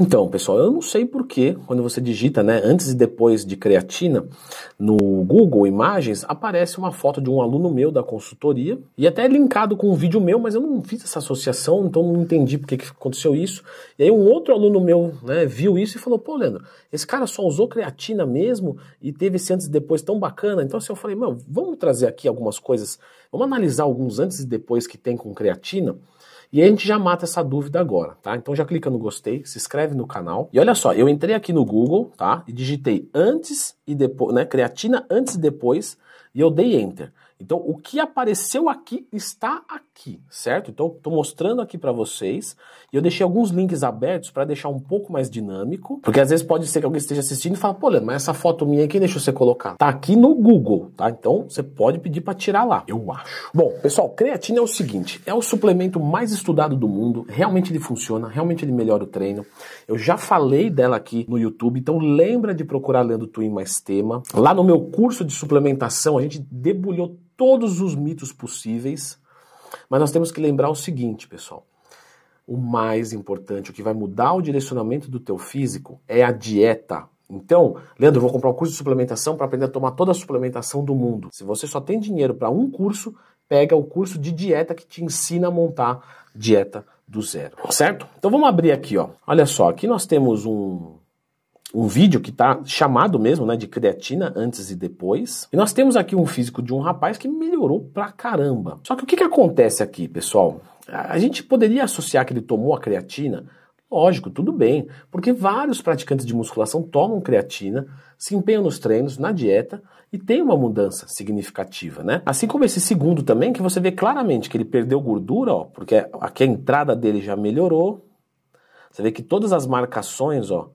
Então, pessoal, eu não sei porquê, quando você digita, né, antes e depois de creatina no Google Imagens, aparece uma foto de um aluno meu da consultoria e até linkado com um vídeo meu, mas eu não fiz essa associação, então não entendi por que aconteceu isso. E aí um outro aluno meu, né, viu isso e falou: "Pô, Leandro, esse cara só usou creatina mesmo e teve esse antes e depois tão bacana". Então assim, eu falei: "Meu, vamos trazer aqui algumas coisas, vamos analisar alguns antes e depois que tem com creatina". E a gente já mata essa dúvida agora, tá? Então já clica no gostei, se inscreve no canal. E olha só, eu entrei aqui no Google, tá? E digitei antes e depois, né? Creatina antes e depois, e eu dei enter. Então, o que apareceu aqui está aqui, certo? Então, estou mostrando aqui para vocês. E eu deixei alguns links abertos para deixar um pouco mais dinâmico. Porque às vezes pode ser que alguém esteja assistindo e fala, pô, Leandro, mas essa foto minha aí, quem você colocar? Tá aqui no Google, tá? Então, você pode pedir para tirar lá, eu acho. Bom, pessoal, creatina é o seguinte, é o suplemento mais estudado do mundo. Realmente ele funciona, realmente ele melhora o treino. Eu já falei dela aqui no YouTube, então lembra de procurar Leandro Twin mais tema. Lá no meu curso de suplementação, a gente debulhou todos os mitos possíveis, mas nós temos que lembrar o seguinte, pessoal. O mais importante, o que vai mudar o direcionamento do teu físico é a dieta. Então, Leandro, eu vou comprar um curso de suplementação para aprender a tomar toda a suplementação do mundo. Se você só tem dinheiro para um curso, pega o curso de dieta que te ensina a montar dieta do zero, certo? Então vamos abrir aqui, ó. Olha só, aqui nós temos um um vídeo que está chamado mesmo, né, de creatina antes e depois. E nós temos aqui um físico de um rapaz que melhorou pra caramba. Só que o que, que acontece aqui, pessoal? A gente poderia associar que ele tomou a creatina? Lógico, tudo bem, porque vários praticantes de musculação tomam creatina, se empenham nos treinos, na dieta e tem uma mudança significativa, né? Assim como esse segundo também, que você vê claramente que ele perdeu gordura, ó, porque aqui a entrada dele já melhorou. Você vê que todas as marcações, ó,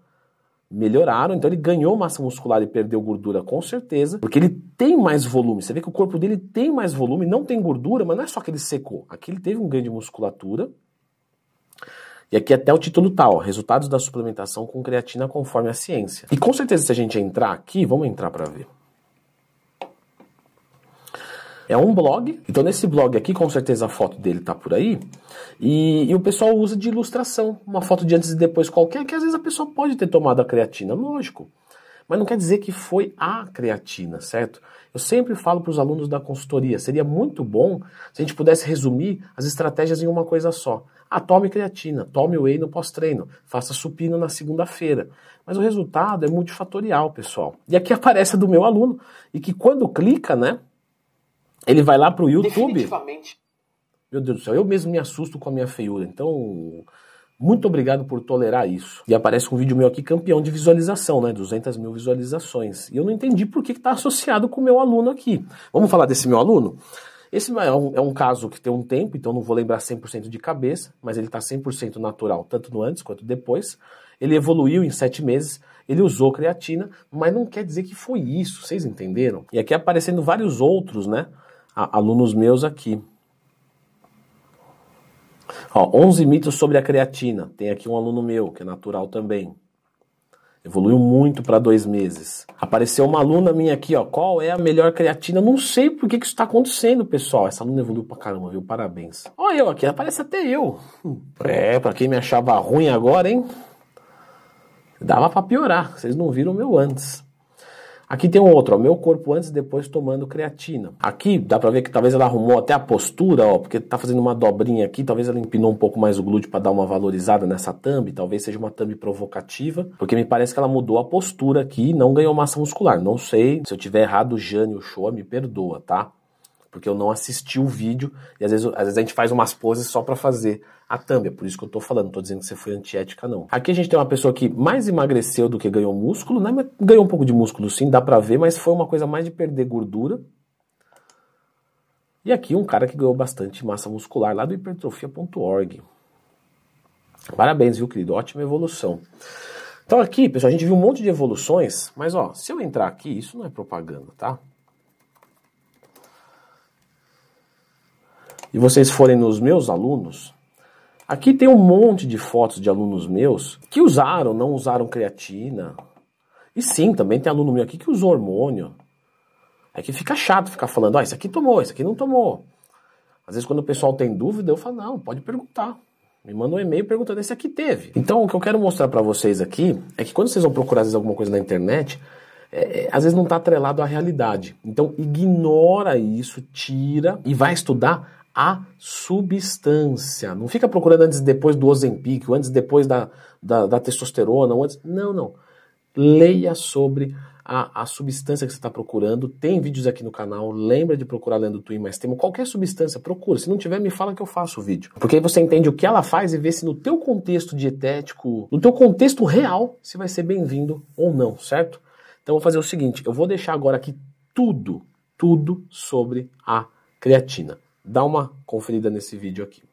melhoraram, então ele ganhou massa muscular e perdeu gordura com certeza, porque ele tem mais volume. Você vê que o corpo dele tem mais volume, não tem gordura, mas não é só que ele secou. Aqui ele teve um ganho de musculatura. E aqui até o título tal, tá, resultados da suplementação com creatina conforme a ciência. E com certeza se a gente entrar aqui, vamos entrar para ver. É um blog, então nesse blog aqui, com certeza a foto dele tá por aí, e, e, o pessoal usa de ilustração, uma foto de antes e depois qualquer, que às vezes a pessoa pode ter tomado a creatina, lógico. Mas não quer dizer que foi a creatina, certo? Eu sempre falo para os alunos da consultoria, seria muito bom se a gente pudesse resumir as estratégias em uma coisa só. Ah, tome creatina, tome whey no pós-treino, faça supino na segunda-feira. Mas o resultado é multifatorial, pessoal. E aqui aparece a do meu aluno, e que quando clica, né, ele vai lá pro YouTube. Definitivamente. Meu Deus do céu, eu mesmo me assusto com a minha feiura. Então, muito obrigado por tolerar isso. E aparece um vídeo meu aqui campeão de visualização, né? 200 mil visualizações. E eu não entendi por que está associado com o meu aluno aqui. Vamos falar desse meu aluno? Esse é um, é um caso que tem um tempo, então não vou lembrar 100% de cabeça, mas ele está 100% natural, tanto no antes quanto depois. Ele evoluiu em sete meses, ele usou creatina, mas não quer dizer que foi isso, vocês entenderam? E aqui aparecendo vários outros, né? Alunos meus aqui. Ó, 11 mitos sobre a creatina. Tem aqui um aluno meu, que é natural também. Evoluiu muito para dois meses. Apareceu uma aluna minha aqui, ó. Qual é a melhor creatina? Não sei por que, que isso está acontecendo, pessoal. Essa aluna evoluiu pra caramba, viu? Parabéns. Olha eu aqui, aparece até eu. É, para quem me achava ruim agora, hein? Dava para piorar. Vocês não viram o meu antes. Aqui tem um outro, ó, meu corpo antes e depois tomando creatina. Aqui dá pra ver que talvez ela arrumou até a postura, ó, porque tá fazendo uma dobrinha aqui, talvez ela empinou um pouco mais o glúteo para dar uma valorizada nessa thumb, talvez seja uma thumb provocativa, porque me parece que ela mudou a postura aqui e não ganhou massa muscular. Não sei, se eu tiver errado, o Jânio Show me perdoa, tá? Porque eu não assisti o vídeo e às vezes, às vezes a gente faz umas poses só para fazer a thumb, é por isso que eu tô falando, não tô dizendo que você foi antiética não. Aqui a gente tem uma pessoa que mais emagreceu do que ganhou músculo, né? Mas ganhou um pouco de músculo sim, dá pra ver, mas foi uma coisa mais de perder gordura. E aqui um cara que ganhou bastante massa muscular lá do hipertrofia.org. Parabéns, viu, querido? Ótima evolução. Então aqui, pessoal, a gente viu um monte de evoluções, mas ó, se eu entrar aqui, isso não é propaganda, tá? E vocês forem nos meus alunos, aqui tem um monte de fotos de alunos meus que usaram, não usaram creatina. E sim, também tem aluno meu aqui que usou hormônio. É que fica chato ficar falando, ah, isso aqui tomou, isso aqui não tomou. Às vezes quando o pessoal tem dúvida, eu falo, não, pode perguntar. Me manda um e-mail perguntando se aqui teve. Então, o que eu quero mostrar para vocês aqui é que quando vocês vão procurar às vezes, alguma coisa na internet, é, às vezes não está atrelado à realidade. Então, ignora isso, tira e vai estudar a substância. Não fica procurando antes e depois do Ozempic, antes e depois da, da, da testosterona. Antes... Não, não. Leia sobre a, a substância que você está procurando. Tem vídeos aqui no canal. Lembra de procurar lendo Twin Mais Tema. Qualquer substância, procura. Se não tiver, me fala que eu faço o vídeo. Porque aí você entende o que ela faz e vê se no teu contexto dietético, no teu contexto real, se vai ser bem-vindo ou não, certo? Então vou fazer o seguinte, eu vou deixar agora aqui tudo, tudo sobre a creatina. Dá uma conferida nesse vídeo aqui.